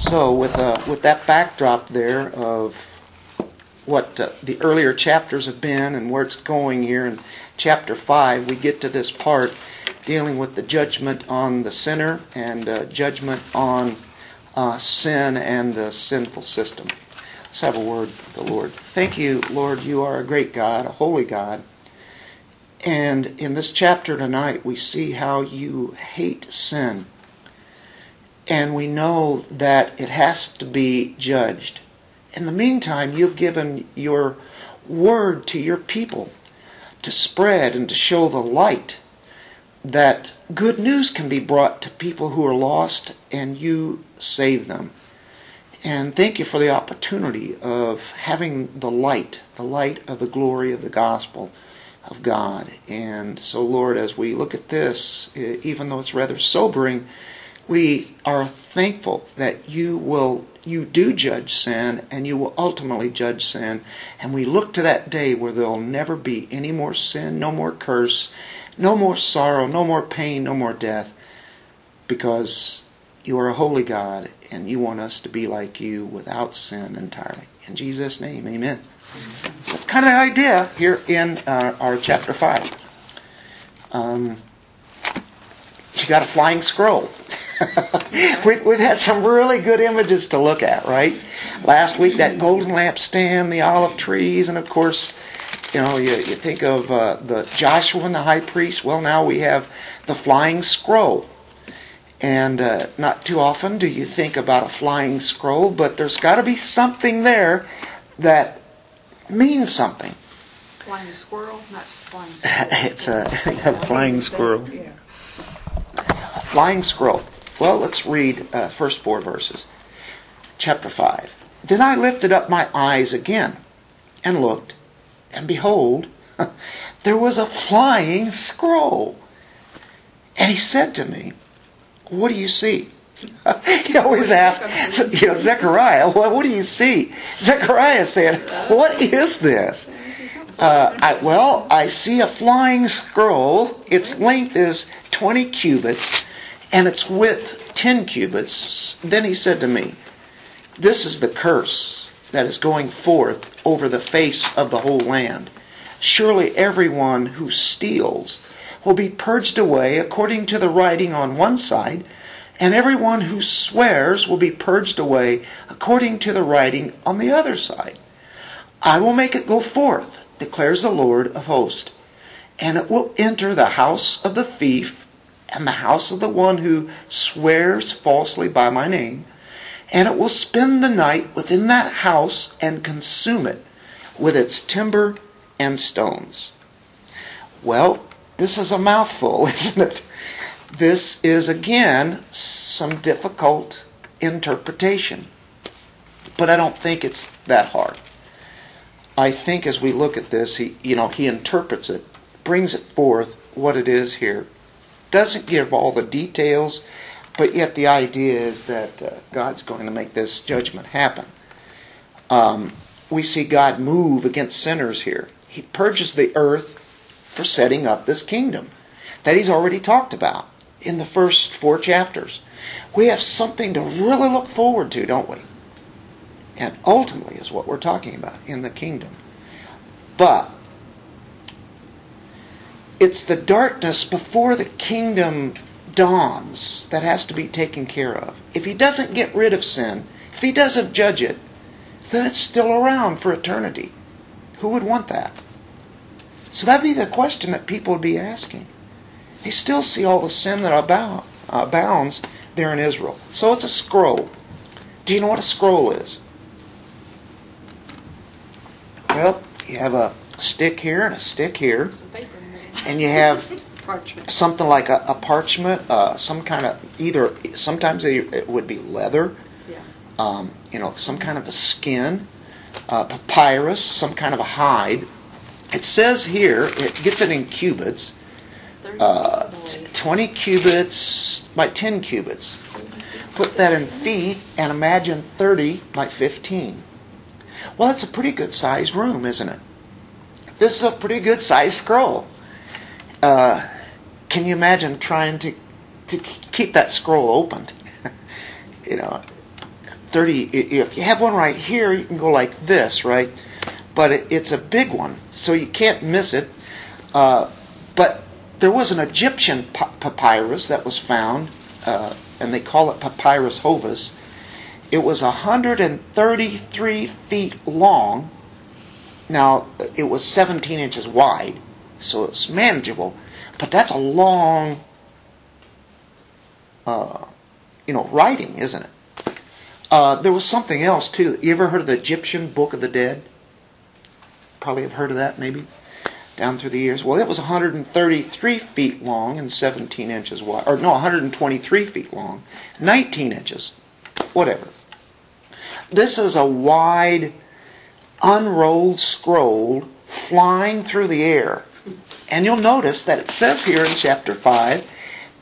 So, with uh, with that backdrop there of what uh, the earlier chapters have been and where it's going here in chapter five, we get to this part dealing with the judgment on the sinner and uh, judgment on uh, sin and the sinful system. Let's have a word with the Lord. Thank you, Lord. You are a great God, a holy God. And in this chapter tonight, we see how you hate sin and we know that it has to be judged. In the meantime, you've given your word to your people to spread and to show the light that good news can be brought to people who are lost and you save them. And thank you for the opportunity of having the light, the light of the glory of the gospel of God. And so, Lord, as we look at this, even though it's rather sobering, we are thankful that you will you do judge sin and you will ultimately judge sin. And we look to that day where there'll never be any more sin no more curse no more sorrow no more pain no more death because you are a holy god and you want us to be like you without sin entirely. In jesus name amen. So that's kind of the idea here in uh, our chapter 5 um, you got a flying scroll we, have had some really good images to look at, right? Last week, that golden lampstand, the olive trees, and of course, you know, you, you think of uh, the Joshua and the high priest. Well, now we have the flying scroll. And uh, not too often do you think about a flying scroll, but there's got to be something there that means something. Flying squirrel, not flying squirrel. it's a, flying squirrel. Yeah. Flying scroll. Well, let's read uh, first four verses. Chapter 5. Then I lifted up my eyes again and looked, and behold, there was a flying scroll. And he said to me, What do you see? he always asks, you know, Zechariah, what, what do you see? Zechariah said, What is this? Uh, I, well, I see a flying scroll. Its length is 20 cubits and its width 10 cubits. Then he said to me, This is the curse that is going forth over the face of the whole land. Surely everyone who steals will be purged away according to the writing on one side, and everyone who swears will be purged away according to the writing on the other side. I will make it go forth, declares the Lord of hosts, and it will enter the house of the thief and the house of the one who swears falsely by my name, and it will spend the night within that house and consume it with its timber and stones. Well, this is a mouthful, isn't it? This is again some difficult interpretation. But I don't think it's that hard. I think as we look at this, he you know, he interprets it, brings it forth what it is here doesn't give all the details, but yet the idea is that uh, God's going to make this judgment happen. Um, we see God move against sinners here. He purges the earth for setting up this kingdom that He's already talked about in the first four chapters. We have something to really look forward to, don't we? And ultimately is what we're talking about in the kingdom. But it's the darkness before the kingdom dawns that has to be taken care of. If he doesn't get rid of sin, if he doesn't judge it, then it's still around for eternity. Who would want that? So that'd be the question that people would be asking. They still see all the sin that abound, abounds there in Israel. So it's a scroll. Do you know what a scroll is? Well, you have a stick here and a stick here and you have something like a, a parchment, uh, some kind of either sometimes it would be leather, yeah. um, you know, some kind of a skin, uh, papyrus, some kind of a hide. It says here it gets it in cubits, uh, twenty cubits by ten cubits. Put that in feet and imagine thirty by fifteen. Well, that's a pretty good sized room, isn't it? This is a pretty good sized scroll. Uh, can you imagine trying to to keep that scroll opened? you know, 30, if you have one right here, you can go like this, right? But it, it's a big one, so you can't miss it. Uh, but there was an Egyptian papyrus that was found, uh, and they call it Papyrus Hovos. It was 133 feet long. Now, it was 17 inches wide, so it's manageable. But that's a long, uh, you know, writing, isn't it? Uh, there was something else too. You ever heard of the Egyptian Book of the Dead? Probably have heard of that, maybe down through the years. Well, it was 133 feet long and 17 inches wide, or no, 123 feet long, 19 inches, whatever. This is a wide, unrolled scroll flying through the air. And you'll notice that it says here in chapter 5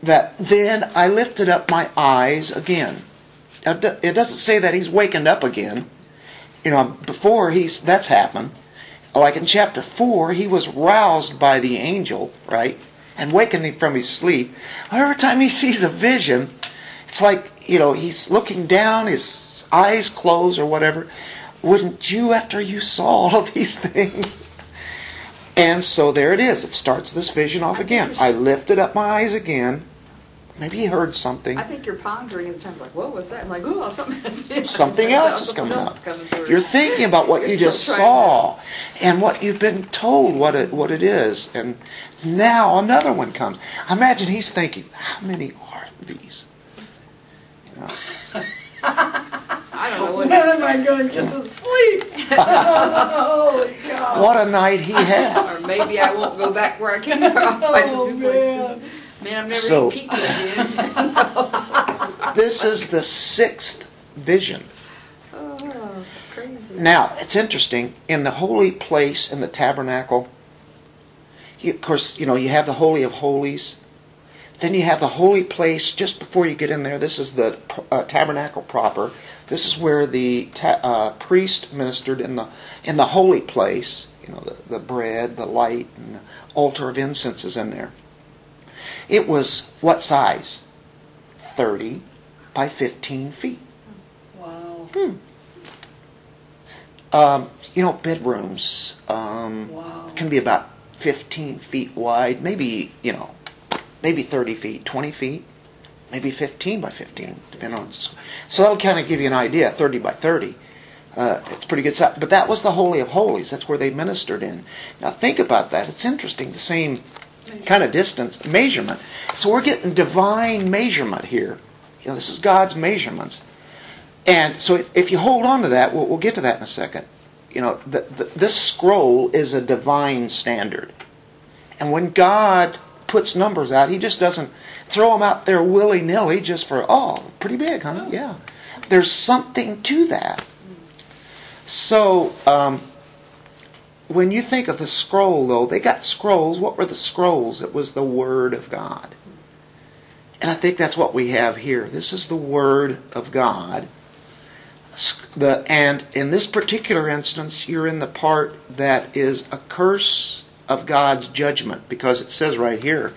that then I lifted up my eyes again. It doesn't say that he's wakened up again. You know, before he's that's happened. Like in chapter 4, he was roused by the angel, right? And wakening from his sleep. Every time he sees a vision, it's like, you know, he's looking down, his eyes closed or whatever. Wouldn't you, after you saw all of these things? And so there it is. It starts this vision off again. I lifted up my eyes again. Maybe he heard something. I think you're pondering in the time, like, what was that? I'm like, oh, something, else. something else is coming up. You're thinking about what you just saw and what you've been told what it what it is, and now another one comes. Imagine he's thinking, how many are these? You know. I don't know what. When am I going to get to sleep? oh God! What a night he had. or maybe I won't go back where I came from. oh, man. Man, I've never so, eaten pizza again. this is the sixth vision. Oh, crazy. Now, it's interesting. In the holy place in the tabernacle, you, of course, you know, you have the Holy of Holies. Then you have the holy place just before you get in there. This is the uh, tabernacle proper. This is where the ta- uh, priest ministered in the in the holy place. You know, the, the bread, the light, and the altar of incense is in there. It was what size? 30 by 15 feet. Wow. Hmm. Um, you know, bedrooms um, wow. can be about 15 feet wide, maybe, you know, maybe 30 feet, 20 feet, maybe 15 by 15, depending on. So that'll kind of give you an idea, 30 by 30. Uh, it's pretty good size. But that was the Holy of Holies. That's where they ministered in. Now think about that. It's interesting. The same kind of distance measurement. So we're getting divine measurement here. You know, this is God's measurements. And so if, if you hold on to that, we'll, we'll, get to that in a second. You know, the, the, this scroll is a divine standard. And when God puts numbers out, He just doesn't throw them out there willy nilly just for, oh, pretty big, huh? Yeah. There's something to that. So, um, when you think of the scroll, though, they got scrolls. What were the scrolls? It was the Word of God. And I think that's what we have here. This is the Word of God. The, and in this particular instance, you're in the part that is a curse of God's judgment, because it says right here,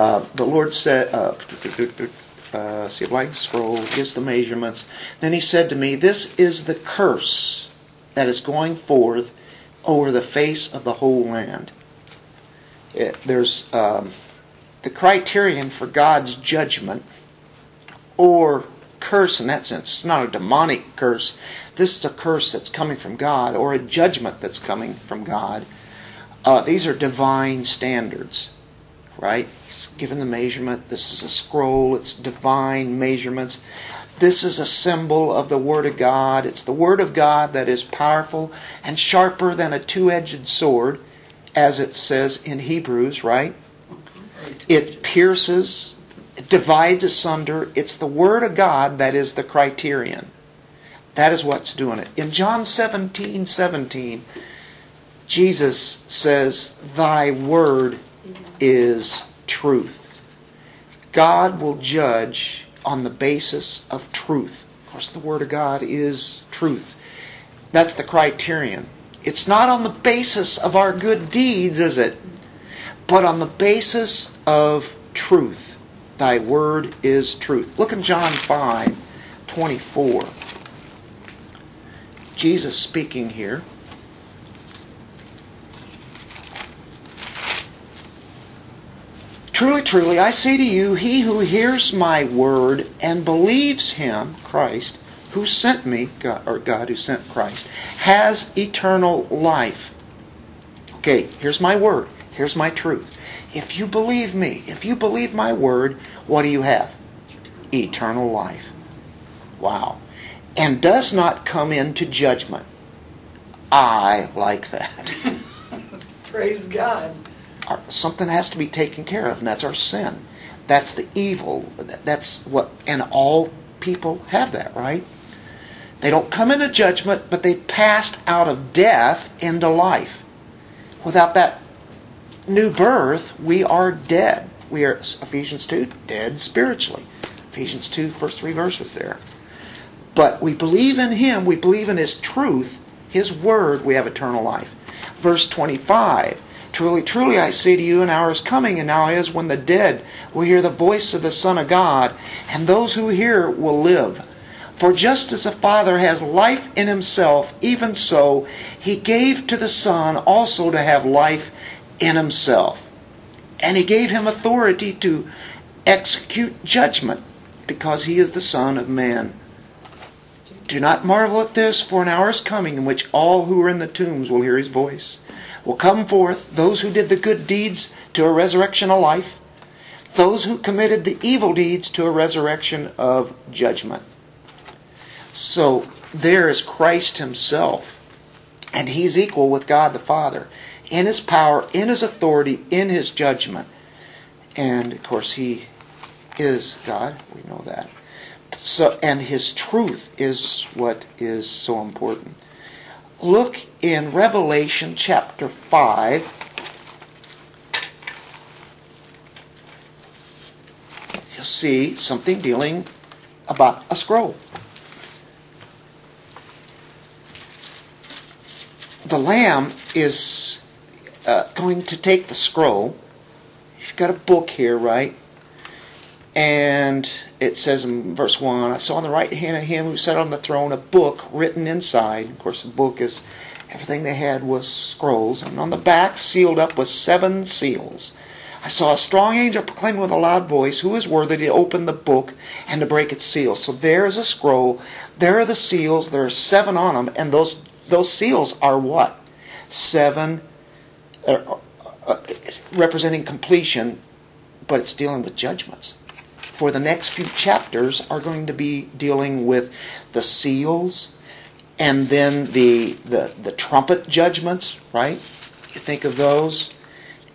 uh, the Lord said, uh, uh, see a blank scroll, gives the measurements. Then he said to me, This is the curse that is going forth over the face of the whole land. It, there's um, the criterion for God's judgment or curse in that sense. It's not a demonic curse. This is a curse that's coming from God or a judgment that's coming from God. Uh, these are divine standards, right? He's given the measurement. This is a scroll. It's divine measurements. This is a symbol of the Word of God. It's the Word of God that is powerful and sharper than a two edged sword, as it says in Hebrews, right? It pierces, it divides asunder. It's the Word of God that is the criterion. That is what's doing it. In John 17 17, Jesus says, Thy Word is truth. God will judge on the basis of truth. Of course, the Word of God is truth. That's the criterion. It's not on the basis of our good deeds, is it? But on the basis of truth. Thy word is truth. Look in John 5 24. Jesus speaking here. Truly, truly, I say to you, he who hears my word and believes him, Christ, who sent me, God, or God who sent Christ, has eternal life. Okay, here's my word. Here's my truth. If you believe me, if you believe my word, what do you have? Eternal life. Wow. And does not come into judgment. I like that. Praise God. Something has to be taken care of, and that's our sin. That's the evil. That's what, and all people have that, right? They don't come into judgment, but they passed out of death into life. Without that new birth, we are dead. We are, Ephesians 2, dead spiritually. Ephesians 2, first three verses there. But we believe in Him, we believe in His truth, His Word, we have eternal life. Verse 25 Truly, truly, I say to you, an hour is coming, and now is when the dead will hear the voice of the Son of God, and those who hear will live. For just as the Father has life in himself, even so he gave to the Son also to have life in himself. And he gave him authority to execute judgment, because he is the Son of Man. Do not marvel at this, for an hour is coming in which all who are in the tombs will hear his voice. Will come forth those who did the good deeds to a resurrection of life, those who committed the evil deeds to a resurrection of judgment. So there is Christ Himself, and He's equal with God the Father in His power, in His authority, in His judgment. And of course, He is God. We know that. So, and His truth is what is so important. Look in Revelation chapter 5. You'll see something dealing about a scroll. the Lamb is uh, going to take the scroll. He's got a book here, right? And it says in verse 1 I saw on the right hand of him who sat on the throne a book written inside. Of course, the book is everything they had was scrolls. And on the back, sealed up, was seven seals. I saw a strong angel proclaiming with a loud voice, Who is worthy to open the book and to break its seals? So there is a scroll. There are the seals. There are seven on them. And those those seals are what? Seven, uh, uh, representing completion, but it's dealing with judgments. For the next few chapters are going to be dealing with the seals and then the, the, the trumpet judgments, right? You think of those.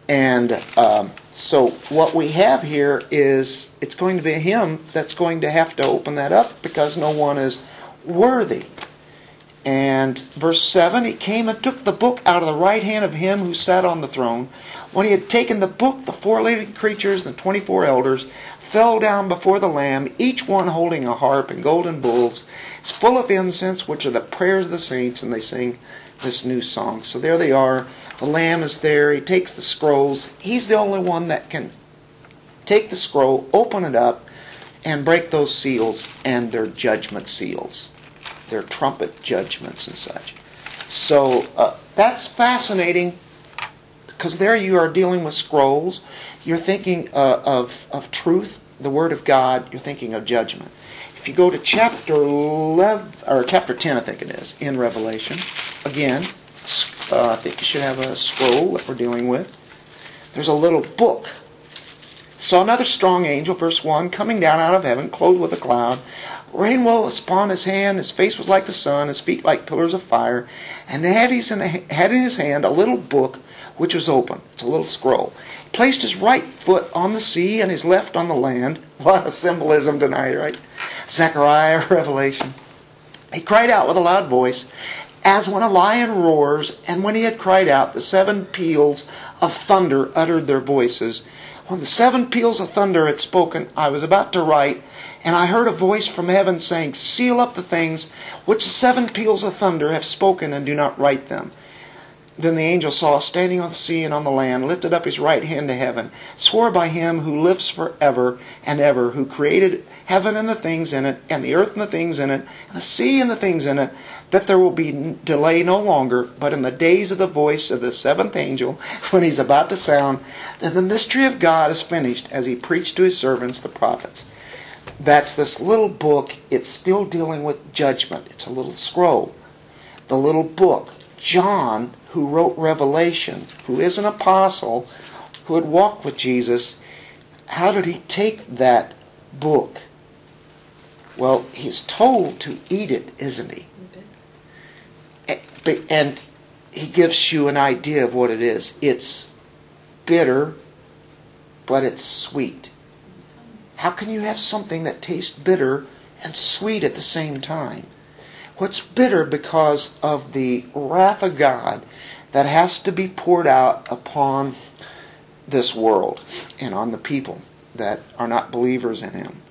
And um, so what we have here is it's going to be him that's going to have to open that up because no one is worthy. And verse 7 He came and took the book out of the right hand of him who sat on the throne. When he had taken the book, the four living creatures and the twenty four elders fell down before the Lamb, each one holding a harp and golden bowls. It's full of incense, which are the prayers of the saints, and they sing this new song. So there they are. The Lamb is there. He takes the scrolls. He's the only one that can take the scroll, open it up, and break those seals, and they're judgment seals their trumpet judgments and such. So uh, that's fascinating because there you are dealing with scrolls. You're thinking uh, of, of truth, the Word of God. You're thinking of judgment. If you go to chapter 11, or chapter 10, I think it is, in Revelation, again, uh, I think you should have a scroll that we're dealing with. There's a little book. Saw another strong angel, verse 1, coming down out of heaven, clothed with a cloud Rain was upon his hand, his face was like the sun, his feet like pillars of fire, and had, had in his hand a little book which was open. It's a little scroll. He placed his right foot on the sea and his left on the land. A symbolism tonight, right? Zechariah, Revelation. He cried out with a loud voice, as when a lion roars, and when he had cried out, the seven peals of thunder uttered their voices. When the seven peals of thunder had spoken, I was about to write, and I heard a voice from heaven saying, Seal up the things which the seven peals of thunder have spoken, and do not write them. Then the angel saw standing on the sea and on the land, lifted up his right hand to heaven, swore by him who lives for ever and ever, who created heaven and the things in it, and the earth and the things in it, and the sea and the things in it, that there will be delay no longer, but in the days of the voice of the seventh angel, when he's about to sound, that the mystery of God is finished as he preached to his servants, the prophets. That's this little book. It's still dealing with judgment. It's a little scroll. The little book. John, who wrote Revelation, who is an apostle, who had walked with Jesus, how did he take that book? Well, he's told to eat it, isn't he? And he gives you an idea of what it is. It's bitter, but it's sweet. How can you have something that tastes bitter and sweet at the same time? What's bitter because of the wrath of God that has to be poured out upon this world and on the people that are not believers in Him.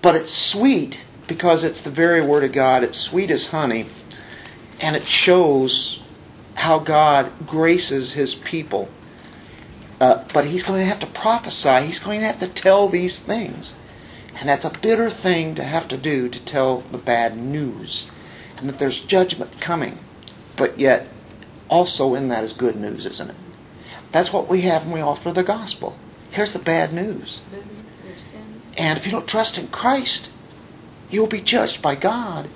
But it's sweet because it's the very Word of God. It's sweet as honey, and it shows how God graces His people. Uh, but He's going to have to prophesy. He's going to have to tell these things. And that's a bitter thing to have to do to tell the bad news. And that there's judgment coming. But yet, also in that is good news, isn't it? That's what we have when we offer the gospel. Here's the bad news. And if you don't trust in Christ, you'll be judged by God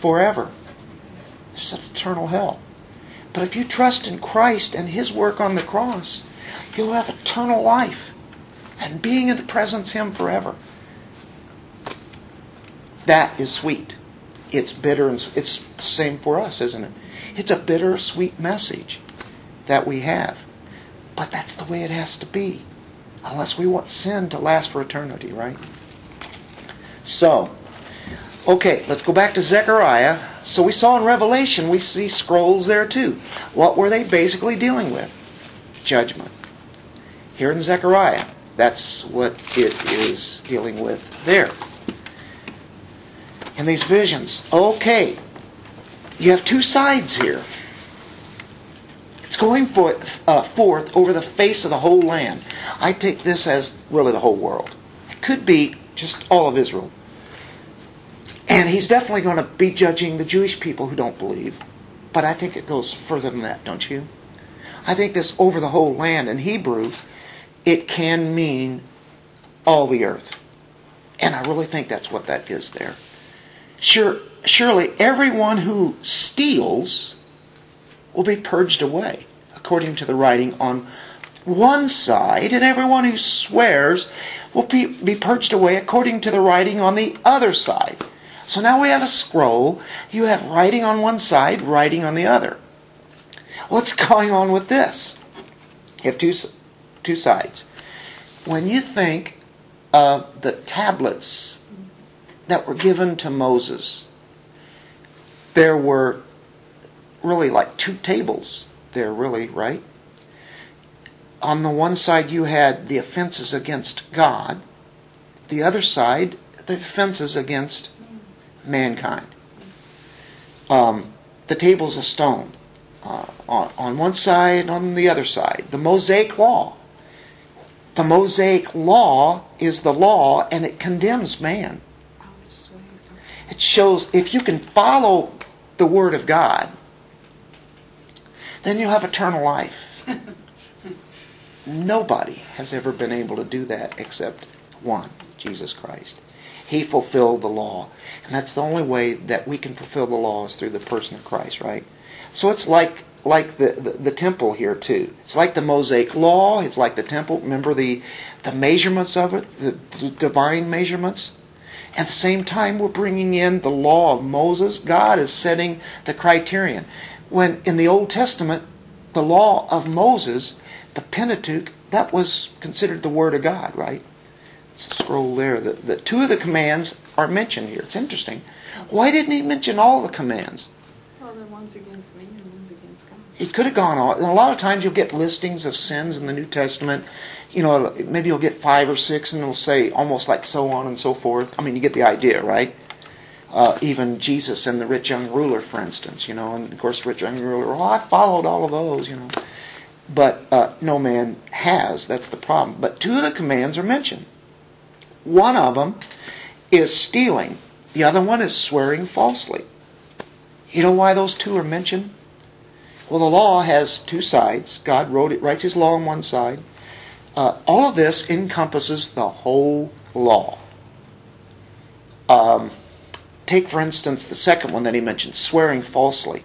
forever. It's an eternal hell. But if you trust in Christ and His work on the cross, you'll have eternal life and being in the presence of Him forever. That is sweet. It's bitter and it's the same for us, isn't it? It's a bitter, sweet message that we have. But that's the way it has to be. Unless we want sin to last for eternity, right? So, okay, let's go back to Zechariah. So we saw in Revelation, we see scrolls there too. What were they basically dealing with? Judgment. Here in Zechariah, that's what it is dealing with there. In these visions, okay, you have two sides here. It's going forth, uh, forth over the face of the whole land. I take this as really the whole world. It could be just all of Israel. And he's definitely going to be judging the Jewish people who don't believe. But I think it goes further than that, don't you? I think this over the whole land in Hebrew, it can mean all the earth. And I really think that's what that is there. Sure, surely everyone who steals will be purged away, according to the writing on one side, and everyone who swears will be, be purged away according to the writing on the other side. So now we have a scroll. You have writing on one side, writing on the other. What's going on with this? You have two, two sides. When you think of the tablets that were given to Moses, there were really like two tables there, really, right? On the one side, you had the offenses against God, the other side, the offenses against mankind. Um, the table's of stone. Uh, on, on one side, on the other side. The Mosaic Law. The Mosaic Law is the law and it condemns man. It shows if you can follow the Word of God, then you have eternal life. Nobody has ever been able to do that except one, Jesus Christ. He fulfilled the law. And that's the only way that we can fulfill the law is through the person of Christ, right? So it's like like the, the, the, temple here too. It's like the Mosaic law, it's like the temple. Remember the the measurements of it, the, the divine measurements? At the same time, we're bringing in the law of Moses. God is setting the criterion when in the Old Testament, the law of Moses, the Pentateuch, that was considered the Word of God, right? Scroll there. The, the two of the commands are mentioned here. It's interesting. Why didn't he mention all the commands? Well, the one's against me and one's against God. He could have gone on. And a lot of times you'll get listings of sins in the New Testament. You know, maybe you'll get five or six and it'll say almost like so on and so forth. I mean, you get the idea, right? uh, even Jesus and the rich young ruler, for instance, you know, and of course, rich young ruler, well, I followed all of those, you know. But uh, no man has. That's the problem. But two of the commands are mentioned. One of them is stealing. The other one is swearing falsely. You know why those two are mentioned? Well, the law has two sides. God wrote it, writes His law on one side. Uh, all of this encompasses the whole law. Um, take, for instance, the second one that he mentioned, swearing falsely.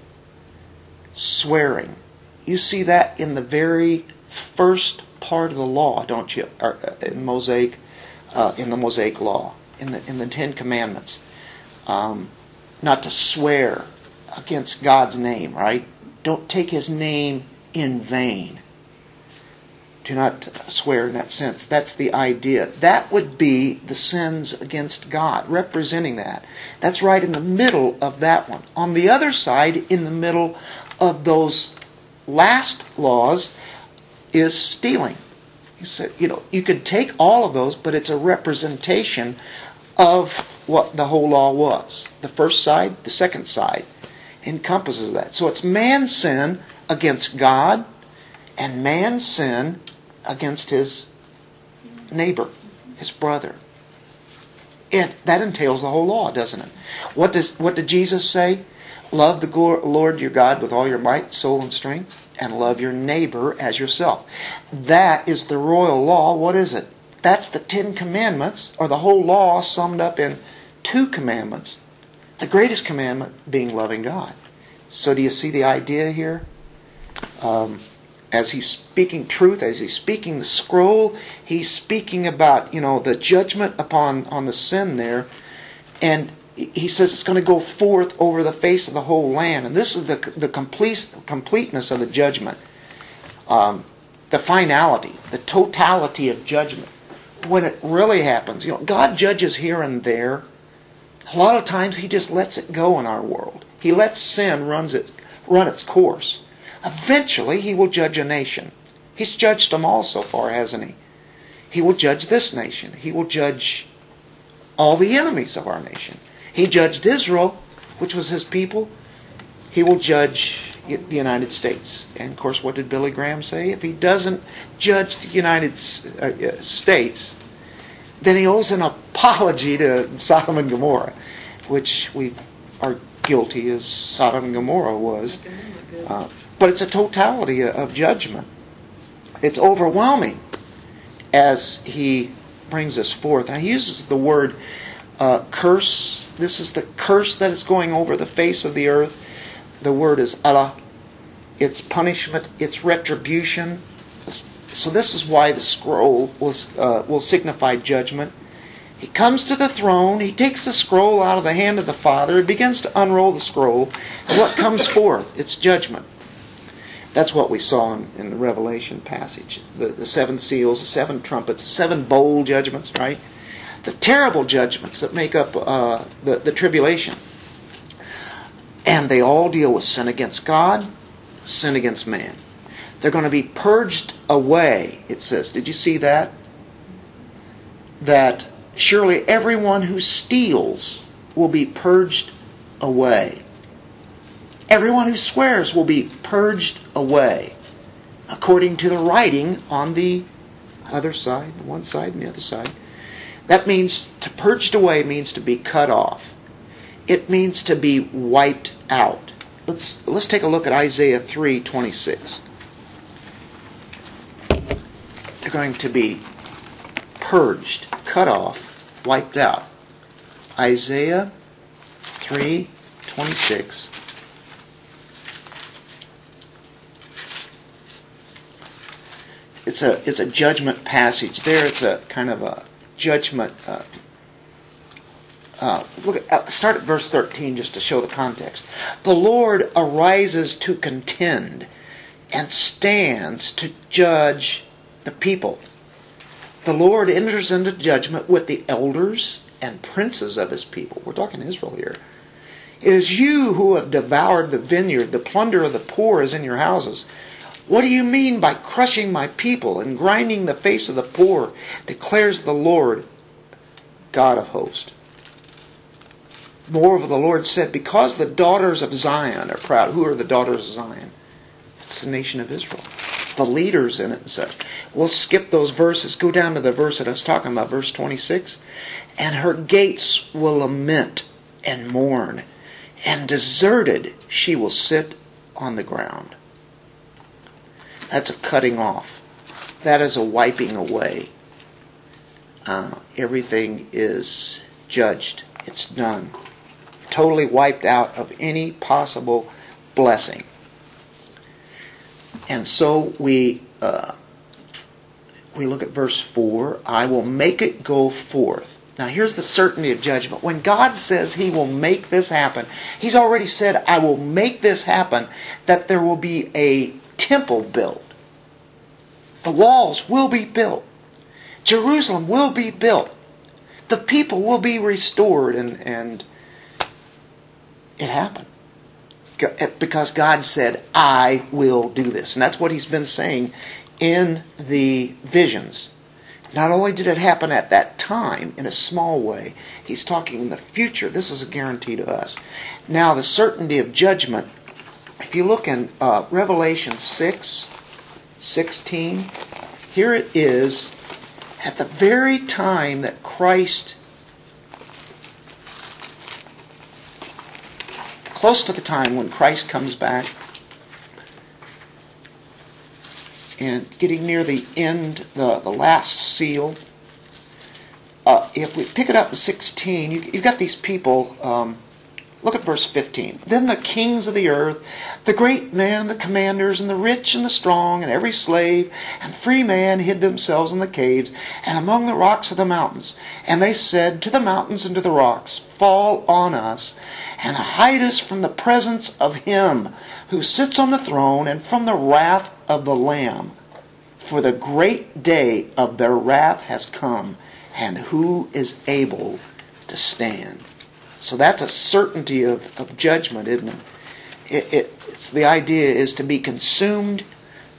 Swearing. You see that in the very first part of the law, don't you? Or, uh, in Mosaic, uh, in the Mosaic law, in the in the Ten Commandments, um, not to swear against God's name. Right? Don't take His name in vain. Do not swear in that sense. That's the idea. That would be the sins against God, representing that. That's right in the middle of that one. On the other side, in the middle of those last laws, is stealing. He said, you know, you could take all of those, but it's a representation of what the whole law was. The first side, the second side encompasses that. So it's man's sin against God and man's sin against his neighbor, his brother. And that entails the whole law, doesn't it? What does what did Jesus say? Love the Lord your God with all your might, soul, and strength, and love your neighbor as yourself. That is the royal law. What is it? That's the Ten Commandments, or the whole law summed up in two commandments. The greatest commandment being loving God. So, do you see the idea here? Um, as he's speaking truth, as he's speaking the scroll, he's speaking about, you know, the judgment upon on the sin there. And he says it's going to go forth over the face of the whole land. And this is the, the complete, completeness of the judgment. Um, the finality, the totality of judgment. When it really happens, you know, God judges here and there. A lot of times He just lets it go in our world. He lets sin runs it, run its course. Eventually, he will judge a nation. He's judged them all so far, hasn't he? He will judge this nation. He will judge all the enemies of our nation. He judged Israel, which was his people. He will judge the United States. And of course, what did Billy Graham say? If he doesn't judge the United uh, uh, States, then he owes an apology to Sodom and Gomorrah, which we are guilty as Sodom and Gomorrah was. Uh, but it's a totality of judgment. It's overwhelming as he brings us forth. And he uses the word uh, curse. This is the curse that is going over the face of the earth. The word is alah. It's punishment, it's retribution. So this is why the scroll was, uh, will signify judgment. He comes to the throne, he takes the scroll out of the hand of the Father, he begins to unroll the scroll, and what comes forth? It's judgment. That's what we saw in, in the Revelation passage. The, the seven seals, the seven trumpets, seven bowl judgments, right? The terrible judgments that make up uh, the, the tribulation. And they all deal with sin against God, sin against man. They're going to be purged away, it says. Did you see that? That surely everyone who steals will be purged away. Everyone who swears will be purged away, according to the writing on the other side, one side and the other side. That means to purged away means to be cut off. It means to be wiped out. Let's let's take a look at Isaiah 3:26. They're going to be purged, cut off, wiped out. Isaiah 3:26 it's a it's a judgment passage. There, it's a kind of a judgment. Uh, uh, look at uh, start at verse thirteen just to show the context. The Lord arises to contend and stands to judge the people. The Lord enters into judgment with the elders and princes of his people. We're talking Israel here. It is you who have devoured the vineyard. The plunder of the poor is in your houses. What do you mean by crushing my people and grinding the face of the poor, declares the Lord, God of hosts. Moreover, the Lord said, Because the daughters of Zion are proud. Who are the daughters of Zion? It's the nation of Israel. The leaders in it and such. We'll skip those verses. Go down to the verse that I was talking about, verse 26. And her gates will lament and mourn, and deserted she will sit on the ground. That's a cutting off. That is a wiping away. Uh, everything is judged. It's done. Totally wiped out of any possible blessing. And so we uh, we look at verse four. I will make it go forth. Now here's the certainty of judgment. When God says He will make this happen, He's already said, "I will make this happen." That there will be a temple built. The walls will be built. Jerusalem will be built. The people will be restored, and and it happened eh, because God said, I will do this. And that's what he's been saying in the visions. Not only did it happen at that time in a small way, he's talking in the future. This is a guarantee to us. Now, the certainty of judgment, if you look in uh, Revelation 6 16, here it is at the very time that Christ close to the time when Christ comes back and getting near the end, the, the last seal. Uh, if we pick it up in 16, you, have got these people. Um, look at verse 15. Then the kings of the earth, the great men, the commanders, and the rich and the strong, and every slave and free man hid themselves in the caves and among the rocks of the mountains. And they said to the mountains and to the rocks, Fall on us and hide us from the presence of him who sits on the throne and from the wrath of the Lamb. For the great day of their wrath has come, and who is able to stand? So that's a certainty of, of judgment, isn't it? it, it it's the idea is to be consumed,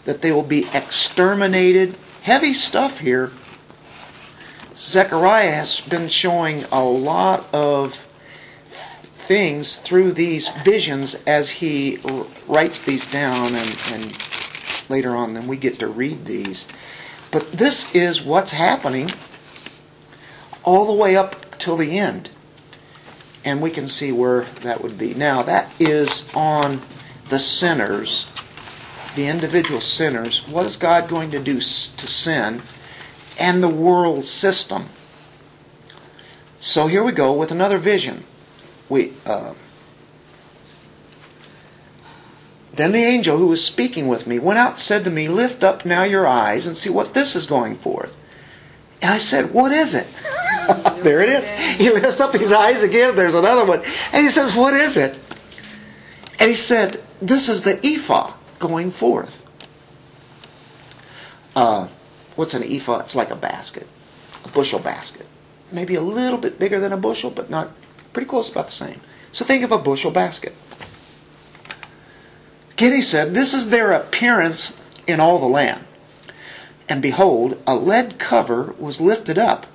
that they will be exterminated. Heavy stuff here. Zechariah has been showing a lot of things through these visions as he writes these down and, and later on then we get to read these. But this is what's happening all the way up till the end. And we can see where that would be. Now, that is on the sinners, the individual sinners. What is God going to do to sin and the world system? So here we go with another vision we uh, then the angel who was speaking with me went out and said to me, Lift up now your eyes and see what this is going forth. And I said, What is it? There it is. He lifts up his eyes again. There's another one. And he says, What is it? And he said, This is the ephah going forth. Uh, what's an ephah? It's like a basket, a bushel basket. Maybe a little bit bigger than a bushel, but not Pretty close, about the same. So think of a bushel basket. Kitty said, This is their appearance in all the land. And behold, a lead cover was lifted up.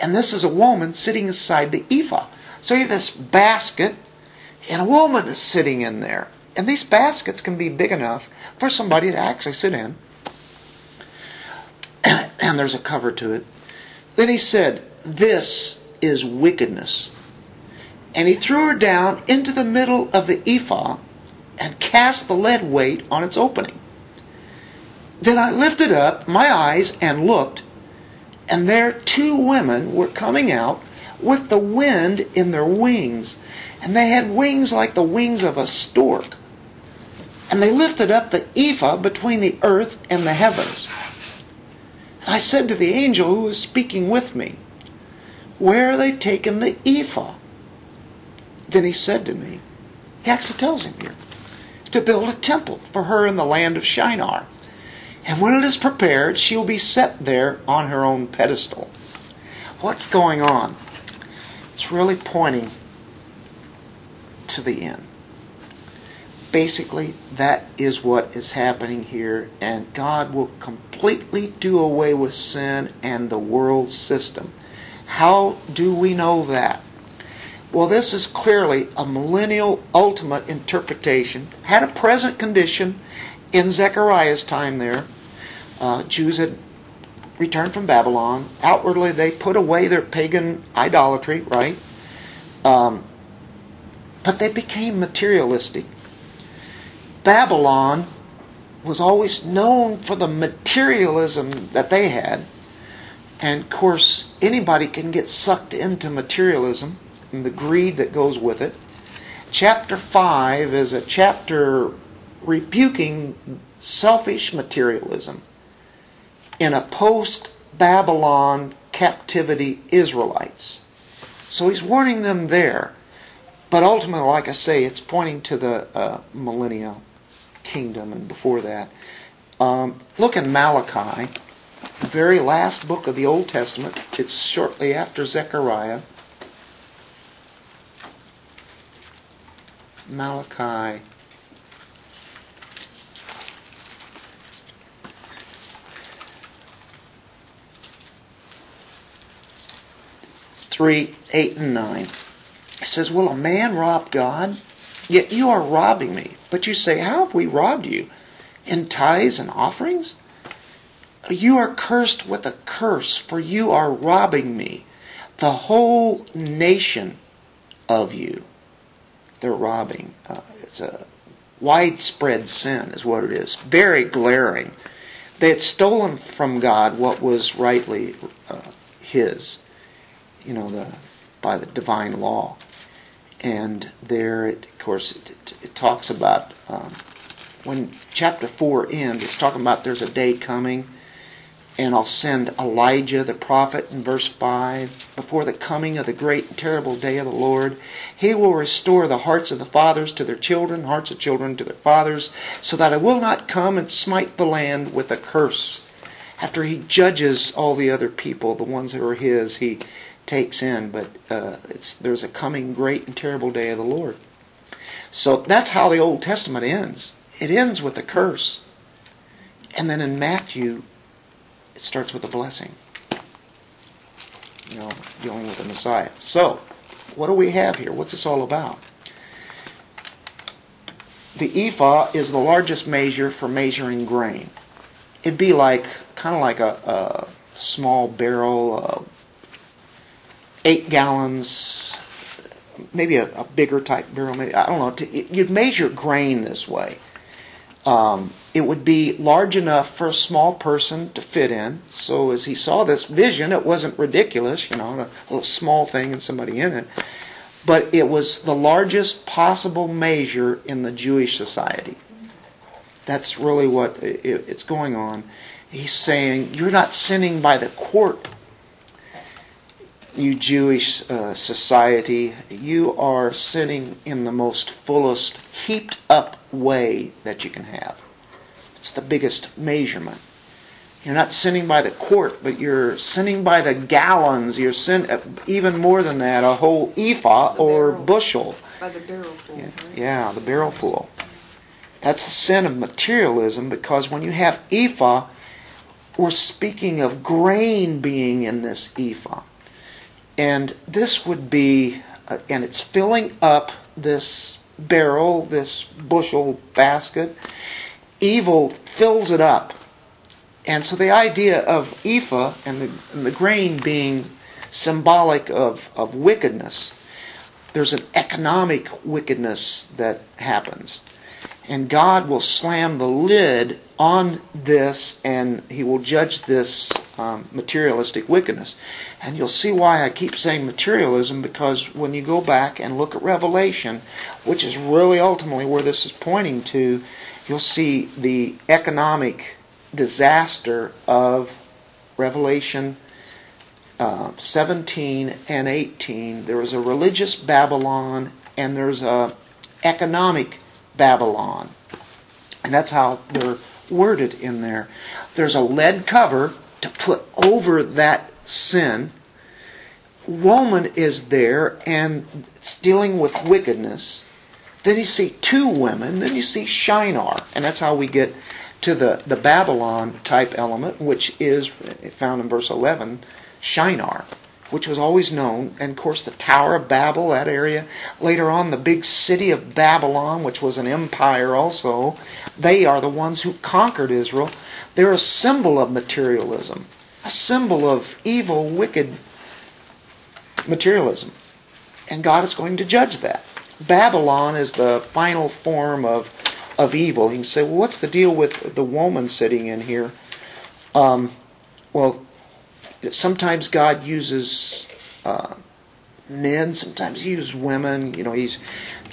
And this is a woman sitting inside the ephah. So you have this basket, and a woman is sitting in there. And these baskets can be big enough for somebody to actually sit in. and there's a cover to it. Then he said, This is wickedness and he threw her down into the middle of the ephah and cast the lead weight on its opening. Then I lifted up my eyes and looked, and there two women were coming out with the wind in their wings, and they had wings like the wings of a stork. And they lifted up the ephah between the earth and the heavens. And I said to the angel who was speaking with me, Where are they taking the ephah? Then he said to me, he actually tells him here, to build a temple for her in the land of Shinar. And when it is prepared, she will be set there on her own pedestal. What's going on? It's really pointing to the end. Basically, that is what is happening here, and God will completely do away with sin and the world system. How do we know that? Well, this is clearly a millennial ultimate interpretation. Had a present condition in Zechariah's time there. Uh, Jews had returned from Babylon. Outwardly, they put away their pagan idolatry, right? Um, but they became materialistic. Babylon was always known for the materialism that they had. And of course, anybody can get sucked into materialism and the greed that goes with it. Chapter 5 is a chapter rebuking selfish materialism in a post Babylon captivity Israelites. So he's warning them there. But ultimately, like I say, it's pointing to the uh, millennial kingdom and before that. Um, look in Malachi, the very last book of the Old Testament. It's shortly after Zechariah. Malachi. Three, eight, and nine. He says, Will a man rob God? Yet you are robbing me. But you say, How have we robbed you? In tithes and offerings? You are cursed with a curse, for you are robbing me, the whole nation of you. They're robbing. Uh, it's a widespread sin, is what it is. Very glaring. They had stolen from God what was rightly uh, His, you know, the, by the divine law and there, it, of course, it, it, it talks about um, when chapter four ends. It's talking about there's a day coming, and I'll send Elijah the prophet in verse five before the coming of the great and terrible day of the Lord. He will restore the hearts of the fathers to their children, hearts of children to their fathers, so that I will not come and smite the land with a curse. After he judges all the other people, the ones that are his, he takes in, but uh, there's a coming great and terrible day of the Lord. So that's how the Old Testament ends. It ends with a curse. And then in Matthew, it starts with a blessing. You know, dealing with the Messiah. So, what do we have here? What's this all about? The ephah is the largest measure for measuring grain. It'd be like, kind of like a, a small barrel, eight gallons, maybe a, a, bigger type barrel. Maybe I don't know. To, you'd measure grain this way. Um, it would be large enough for a small person to fit in. So as he saw this vision, it wasn't ridiculous, you know, a little small thing and somebody in it. But it was the largest possible measure in the Jewish society. That's really what it's going on. He's saying, you're not sinning by the quart you Jewish uh, society, you are sinning in the most fullest, heaped up way that you can have. It's the biggest measurement. You're not sinning by the quart, but you're sinning by the gallons. You're sin uh, even more than that, a whole ephah The or barrel. bushel. By the barrel full. Yeah, right? yeah, the barrel full. That's the sin of materialism because when you have ephah, we're speaking of grain being in this ephah. And this would be, uh, and it's filling up this barrel, this bushel basket. Evil fills it up. And so the idea of ephah and the, and the grain being symbolic of, of wickedness, there's an economic wickedness that happens. And God will slam the lid on this and He will judge this um, materialistic wickedness. And you'll see why I keep saying materialism because when you go back and look at Revelation, which is really ultimately where this is pointing to, you'll see the economic disaster of Revelation uh, 17 and 18. There is a religious Babylon and there's a economic Babylon. And that's how they're worded in there. There's a lead cover to put over that sin. Woman is there and it's dealing with wickedness. Then you see two women. Then you see Shinar. And that's how we get to the, the Babylon type element, which is found in verse 11, Shinar, which was always known. And of course, the Tower of Babel, that area. Later on, the big city of Babylon, which was an empire also. They are the ones who conquered Israel. They're a symbol of materialism, a symbol of evil, wicked materialism. and God is going to judge that. Babylon is the final form of of evil. You can say, well, what's the deal with the woman sitting in here? Um, well, sometimes God uses uh, men, sometimes He uses women. You know, He's,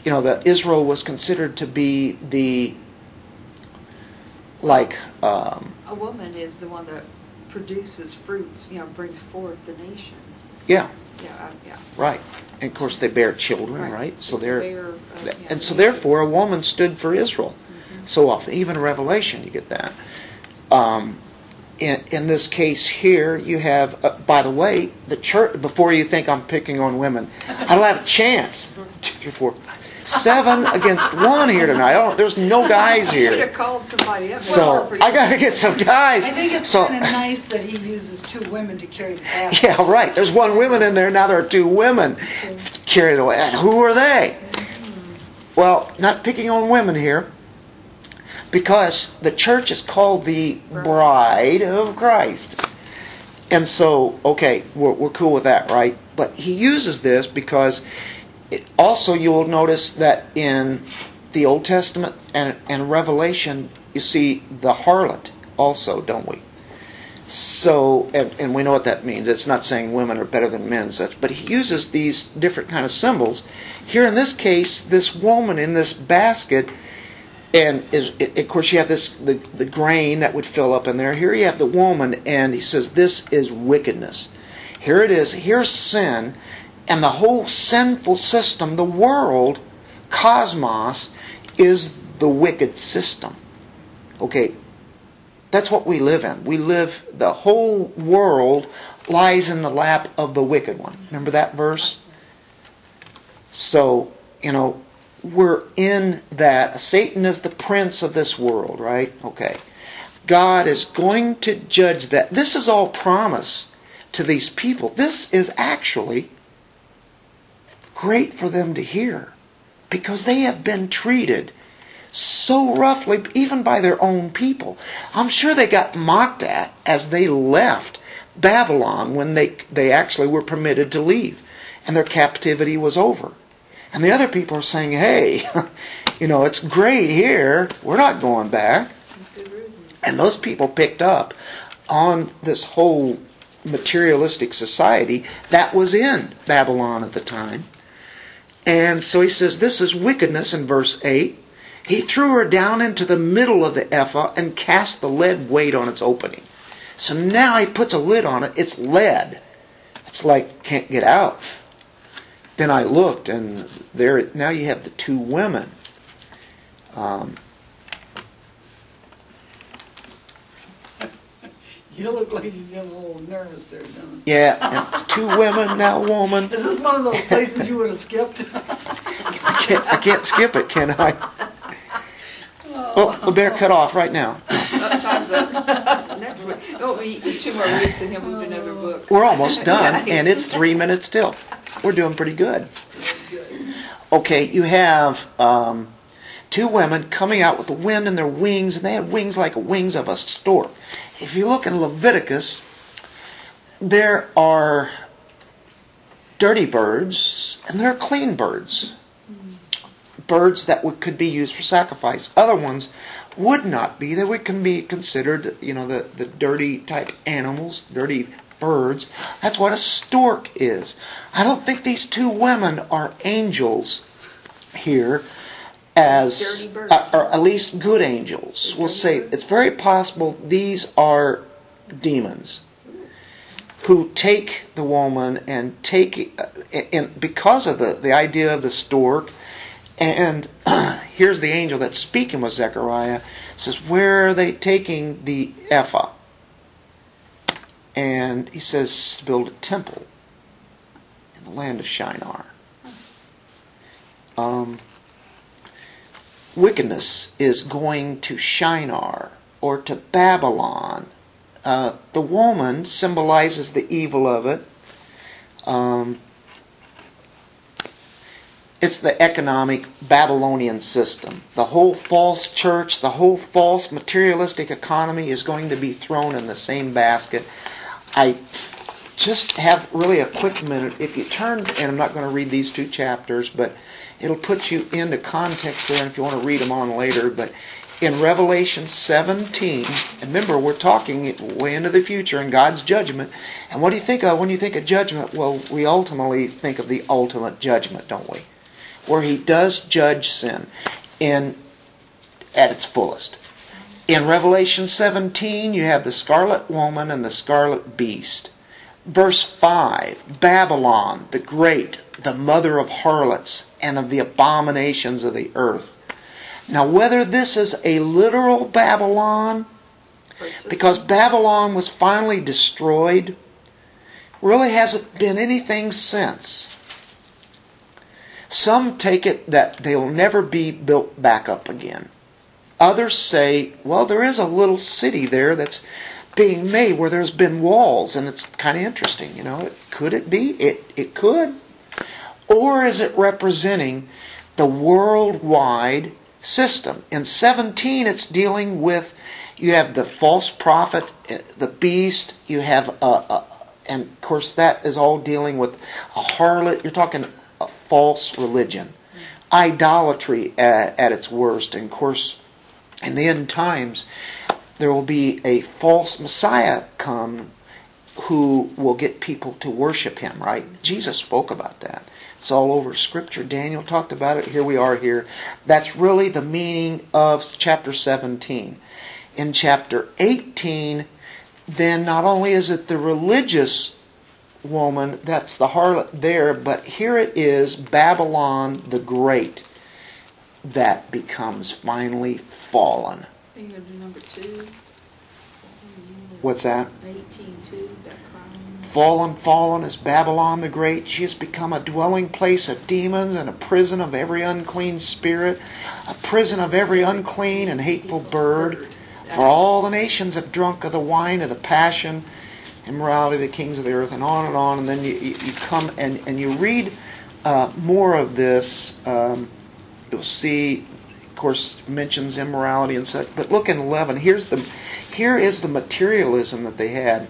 you know, the Israel was considered to be the like. Um, a woman is the one that produces fruits. You know, brings forth the nation. Yeah. Yeah, yeah. Right. And of course they bear children, right? right? So they're bear, uh, yeah, and so therefore a woman stood for Israel. Mm-hmm. So often, even in Revelation, you get that. Um, in, in this case here, you have, uh, by the way, the church. Before you think I'm picking on women, I don't have a chance. Two, three, four, seven against one here tonight. Oh, there's no guys Should have here. called somebody up. So I got to get some guys. I think it's so, kind of nice that he uses two women to carry the basket. Yeah, right. There's one woman in there. Now there are two women carried away. And who are they? Well, not picking on women here, because the church is called the bride of Christ. And so, okay, we're, we're cool with that, right? But he uses this because it, also you'll notice that in the Old Testament and, and Revelation, you see the harlot also, don't we? So, and, and, we know what that means. It's not saying women are better than men and such, but he uses these different kind of symbols. Here in this case, this woman in this basket, and is of course you have this the, the grain that would fill up in there. Here you have the woman, and he says this is wickedness. Here it is. Here's sin, and the whole sinful system, the world, cosmos, is the wicked system. Okay, that's what we live in. We live, the whole world lies in the lap of the wicked one. Remember that verse? So, you know, we're in that. Satan is the prince of this world, right? Okay. God is going to judge that. This is all promise to these people. This is actually great for them to hear because they have been treated so roughly, even by their own people. I'm sure they got mocked at as they left Babylon when they, they actually were permitted to leave and their captivity was over. And the other people are saying, hey, you know, it's great here. We're not going back. And those people picked up on this whole materialistic society that was in Babylon at the time. And so he says, this is wickedness in verse 8. He threw her down into the middle of the ephah and cast the lead weight on its opening. So now he puts a lid on it. It's lead. It's like can't get out. Then I looked, and there now you have the two women. Um, You look like you get a little nervous there, Dennis. yeah, and two women now woman. Is this one of those places you would have skipped? I can't, I can't skip it, can I? Oh, we better cut off right now. Time's up. Next week. Oh, we two more weeks and he'll move to another book. We're almost done, and it's three minutes till. We're doing pretty good. Okay, you have um, two women coming out with the wind in their wings, and they had wings like wings of a stork. If you look in Leviticus, there are dirty birds and there are clean birds. Birds that would, could be used for sacrifice. Other ones would not be. They would can be considered, you know, the, the dirty type animals, dirty birds. That's what a stork is. I don't think these two women are angels here as uh, or at least good angels. We'll say it's very possible these are demons who take the woman and take uh, and because of the the idea of the stork and here's the angel that's speaking with Zechariah says where are they taking the ephah and he says to build a temple in the land of Shinar um, wickedness is going to Shinar or to Babylon. Uh, the woman symbolizes the evil of it. Um, it's the economic Babylonian system. The whole false church, the whole false materialistic economy is going to be thrown in the same basket. I, just have really a quick minute. If you turn, and I'm not going to read these two chapters, but it'll put you into context there, and if you want to read them on later, but in Revelation 17, and remember, we're talking way into the future in God's judgment. And what do you think of when you think of judgment? Well, we ultimately think of the ultimate judgment, don't we? Where He does judge sin in at its fullest. In Revelation 17, you have the scarlet woman and the scarlet beast. Verse 5 Babylon, the great, the mother of harlots and of the abominations of the earth. Now, whether this is a literal Babylon, because Babylon was finally destroyed, really hasn't been anything since. Some take it that they'll never be built back up again. Others say, well, there is a little city there that's being made where there's been walls, and it's kind of interesting. You know, could it be? It it could, or is it representing the worldwide system? In 17, it's dealing with you have the false prophet, eh, the beast. You have a, a and of course that is all dealing with a harlot. You're talking a false religion, mm. idolatry at, at its worst, and of course. In the end times, there will be a false Messiah come who will get people to worship him, right? Jesus spoke about that. It's all over Scripture. Daniel talked about it. Here we are here. That's really the meaning of chapter 17. In chapter 18, then not only is it the religious woman that's the harlot there, but here it is Babylon the Great that becomes finally fallen. number two. What's that? 18, two, Fallen, fallen is Babylon the Great. She has become a dwelling place of demons and a prison of every unclean spirit, a prison of every unclean and hateful bird. For all the nations have drunk of the wine of the passion, immorality of the kings of the earth, and on and on. And then you, you come and, and you read uh, more of this. Um, you'll see, of course, mentions immorality and such. But look in 11. Here's the, here is the materialism that they had.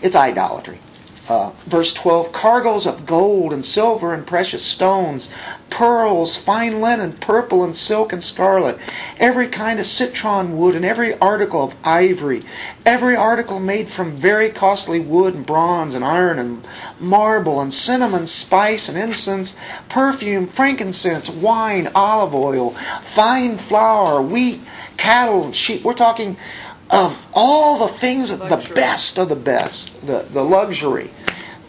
It's idolatry. Uh, verse 12 cargoes of gold and silver and precious stones, pearls, fine linen, purple and silk and scarlet, every kind of citron wood and every article of ivory, every article made from very costly wood and bronze and iron and marble and cinnamon, spice and incense, perfume, frankincense, wine, olive oil, fine flour, wheat, cattle and sheep. We're talking of all the things, the best of the best, the, the luxury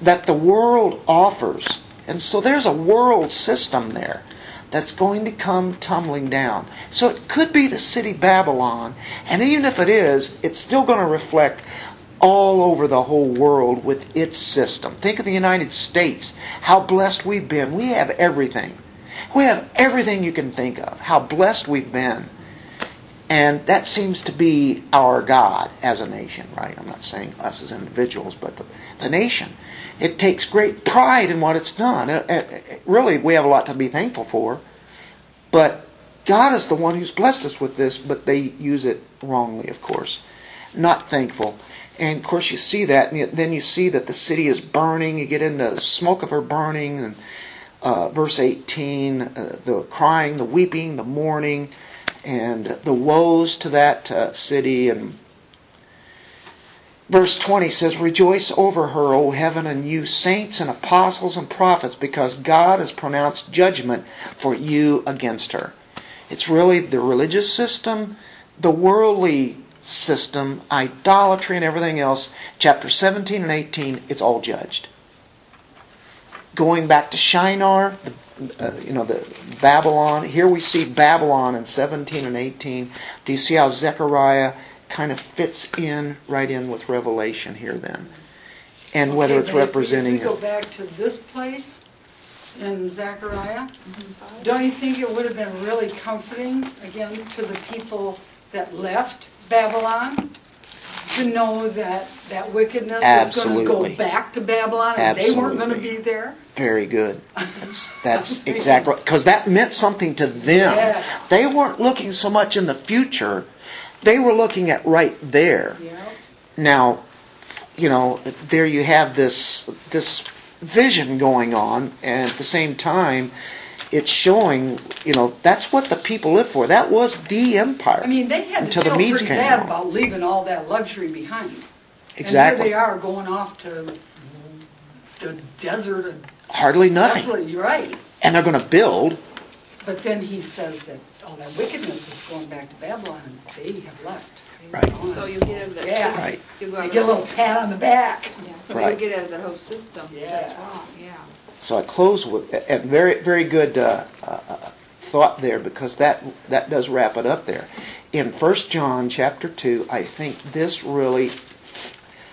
that the world offers. And so there's a world system there that's going to come tumbling down. So it could be the city Babylon, and even if it is, it's still going to reflect all over the whole world with its system. Think of the United States, how blessed we've been. We have everything. We have everything you can think of, how blessed we've been. And that seems to be our God as a nation, right? I'm not saying us as individuals, but the, the nation. It takes great pride in what it's done. Really, we have a lot to be thankful for. But God is the one who's blessed us with this, but they use it wrongly, of course. Not thankful. And of course, you see that, and then you see that the city is burning. You get into the smoke of her burning, and uh, verse 18, uh, the crying, the weeping, the mourning and the woes to that uh, city. And verse 20 says, Rejoice over her, O heaven, and you saints and apostles and prophets, because God has pronounced judgment for you against her. It's really the religious system, the worldly system, idolatry, and everything else. Chapter 17 and 18, it's all judged. Going back to Shinar, uh, you know, the Babylon. Here we see Babylon in 17 and 18. Do you see how Zechariah kind of fits in right in with Revelation here then? And whether okay, it's representing. If we go back to this place in Zechariah, mm-hmm. don't you think it would have been really comforting, again, to the people that left Babylon? To know that that wickedness Absolutely. was going to go back to Babylon and Absolutely. they weren't going to be there? Very good. That's that's exactly because that meant something to them. Yeah. They weren't looking so much in the future; they were looking at right there. Yeah. Now, you know, there you have this this vision going on, and at the same time, it's showing, you know, that's what the people lived for. That was the empire. I mean, they had to Until the Medes pretty came bad about leaving all that luxury behind. exactly. And here they are going off to the desert. And Hardly nothing. what you're right. And they're going to build. But then he says that all that wickedness is going back to Babylon, and they have left. They've Right. gone. So you get out of that Yeah. system. Right. You go They out of get a that- little pat on the back. Yeah. Right. You get out of that whole system. That's Yeah. wrong, yeah. So I close with a very, very good uh, uh, uh, thought there because that that does wrap it up there. In First John chapter two, I think this really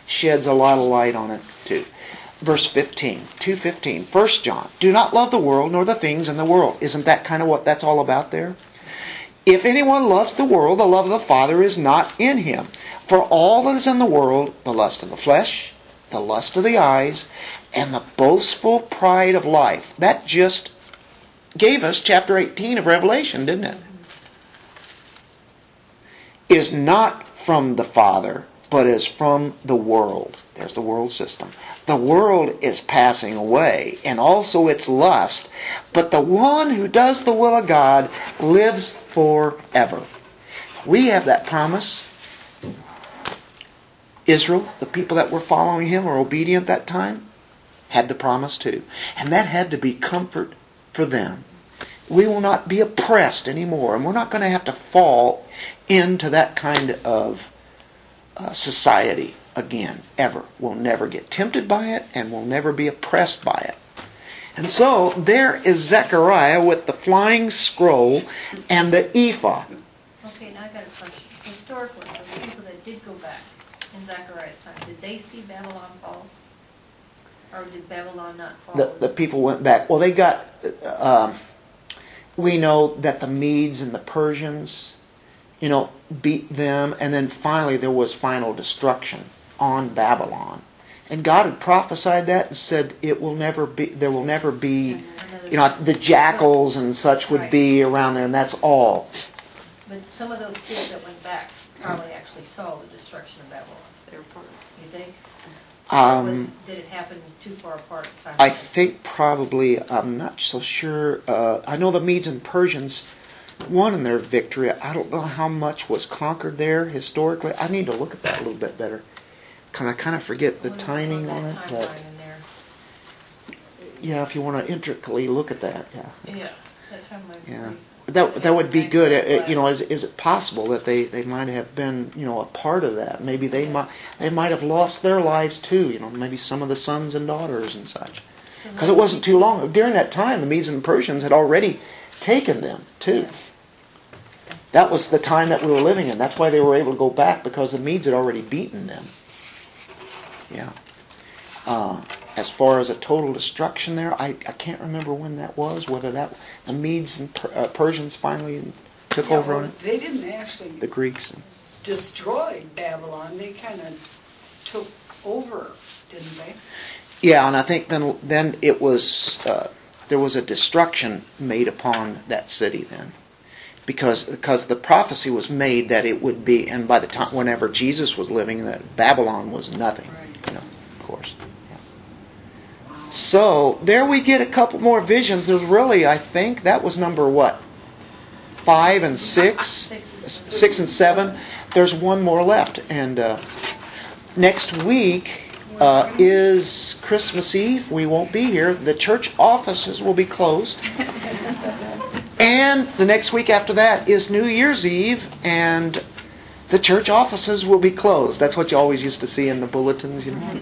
sheds a lot of light on it too. Verse 15, 2.15, 1 John, do not love the world nor the things in the world. Isn't that kind of what that's all about there? If anyone loves the world, the love of the Father is not in him. For all that is in the world, the lust of the flesh, the lust of the eyes, and the boastful pride of life. That just gave us chapter 18 of Revelation, didn't it? Is not from the Father, but is from the world. There's the world system. The world is passing away, and also its lust, but the one who does the will of God lives forever. We have that promise. Israel, the people that were following him or obedient that time, had the promise too. And that had to be comfort for them. We will not be oppressed anymore, and we're not going to have to fall into that kind of uh, society again, ever. We'll never get tempted by it, and we'll never be oppressed by it. And so there is Zechariah with the flying scroll and the ephod. Okay, now I've got a question. Historically, the people that did go back in Zechariah's time, did they see Babylon fall? Or did Babylon not fall? the, the people went back. Well, they got. Um, we know that the Medes and the Persians, you know, beat them, and then finally there was final destruction on Babylon. And God had prophesied that and said it will never be. There will never be. You know, the jackals and such would be around there, and that's all. But some of those kids that went back probably actually saw the destruction of Babylon. They were part of You think? Or was- Um, Did it happen too far apart time? I think probably. I'm not so sure. Uh, I know the Medes and Persians won in their victory. I don't know how much was conquered there historically. I need to look at that a little bit better. I kind of forget the timing on it? But yeah, if you want to intricately look at that, yeah, Yeah, that timeline. would yeah. be- That that would be good. Uh. You know, is is it possible that they they might have been you know a part of that? Maybe they might they might have lost their lives too. You know, maybe some of the sons and daughters and such. Because it wasn't too long during that time. The Medes and Persians had already taken them too. That was the time that we were living in. That's why they were able to go back because the Medes had already beaten them. Yeah. Uh, as far as a total destruction there, I, I can't remember when that was. Whether that the Medes and per, uh, Persians finally took Yeah, over well, on it, They didn't actually the Greeks. destroy Babylon. They kind of took over, didn't they? Yeah, and I think then then it was uh, there was a destruction made upon that city then, because because the prophecy was made that it would be, and by the time whenever Jesus was living, that Babylon was nothing. You know, of course. Yeah. So there we get a couple more visions. There's really, I think, that was number what, five and six, Six. and seven. There's one more left, and uh, next week uh, is Christmas Eve. We won't be here. The church offices will be closed. And the next week after that is New Year's Eve, and the church offices will be closed. That's what you always used to see in the bulletins, you know,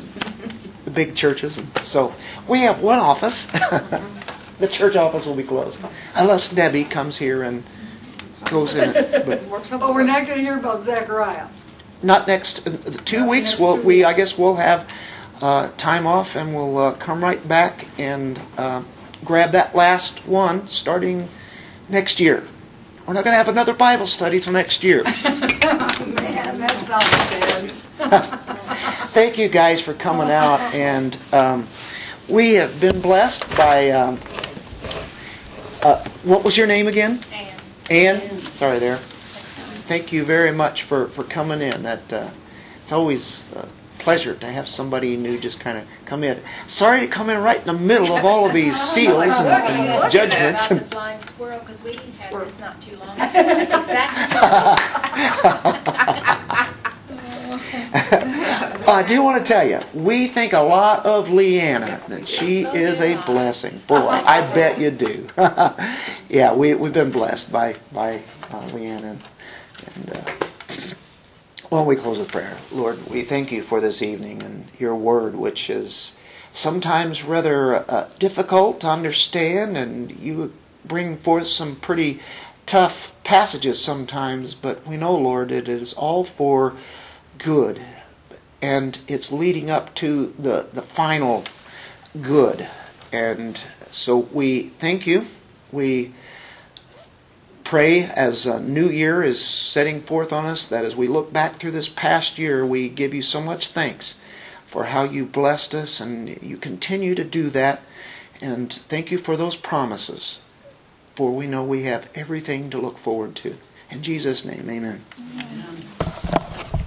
the big churches. So we have one office. the church office will be closed, unless Debbie comes here and goes in it. But Works we're not going to hear about Zechariah. not next uh, two Not weeks. next We'll, two we I guess we'll have uh, time off and we'll uh, come right back and uh, grab that last one starting next year. We're not going to have another Bible study till next year. Man, that sounds. Thank you guys for coming out, and um, we have been blessed by. Um, uh, what was your name again? Anne. Ann. Sorry there. Thank you very much for, for coming in. That uh, it's always uh, pleasure to have somebody new just kind of come in. Sorry to come in right in the middle of all of these seals and, and judgments. About the flying squirrel, because we had this not too long ago. That's exactly I do want to tell you, we think a lot of Leanna, that she is a blessing. Boy, I bet you do. yeah, we, we've been blessed by, by uh, Leanna. And, uh, well, we close with prayer. Lord, we thank you for this evening and your word, which is sometimes rather uh, difficult to understand, and you bring forth some pretty tough passages sometimes, but we know, Lord, it is all for good and it's leading up to the, the final good. And so we thank you. We pray as a new year is setting forth on us that as we look back through this past year, we give you so much thanks for how you blessed us and you continue to do that. And thank you for those promises, for we know we have everything to look forward to. In Jesus' name, amen. amen.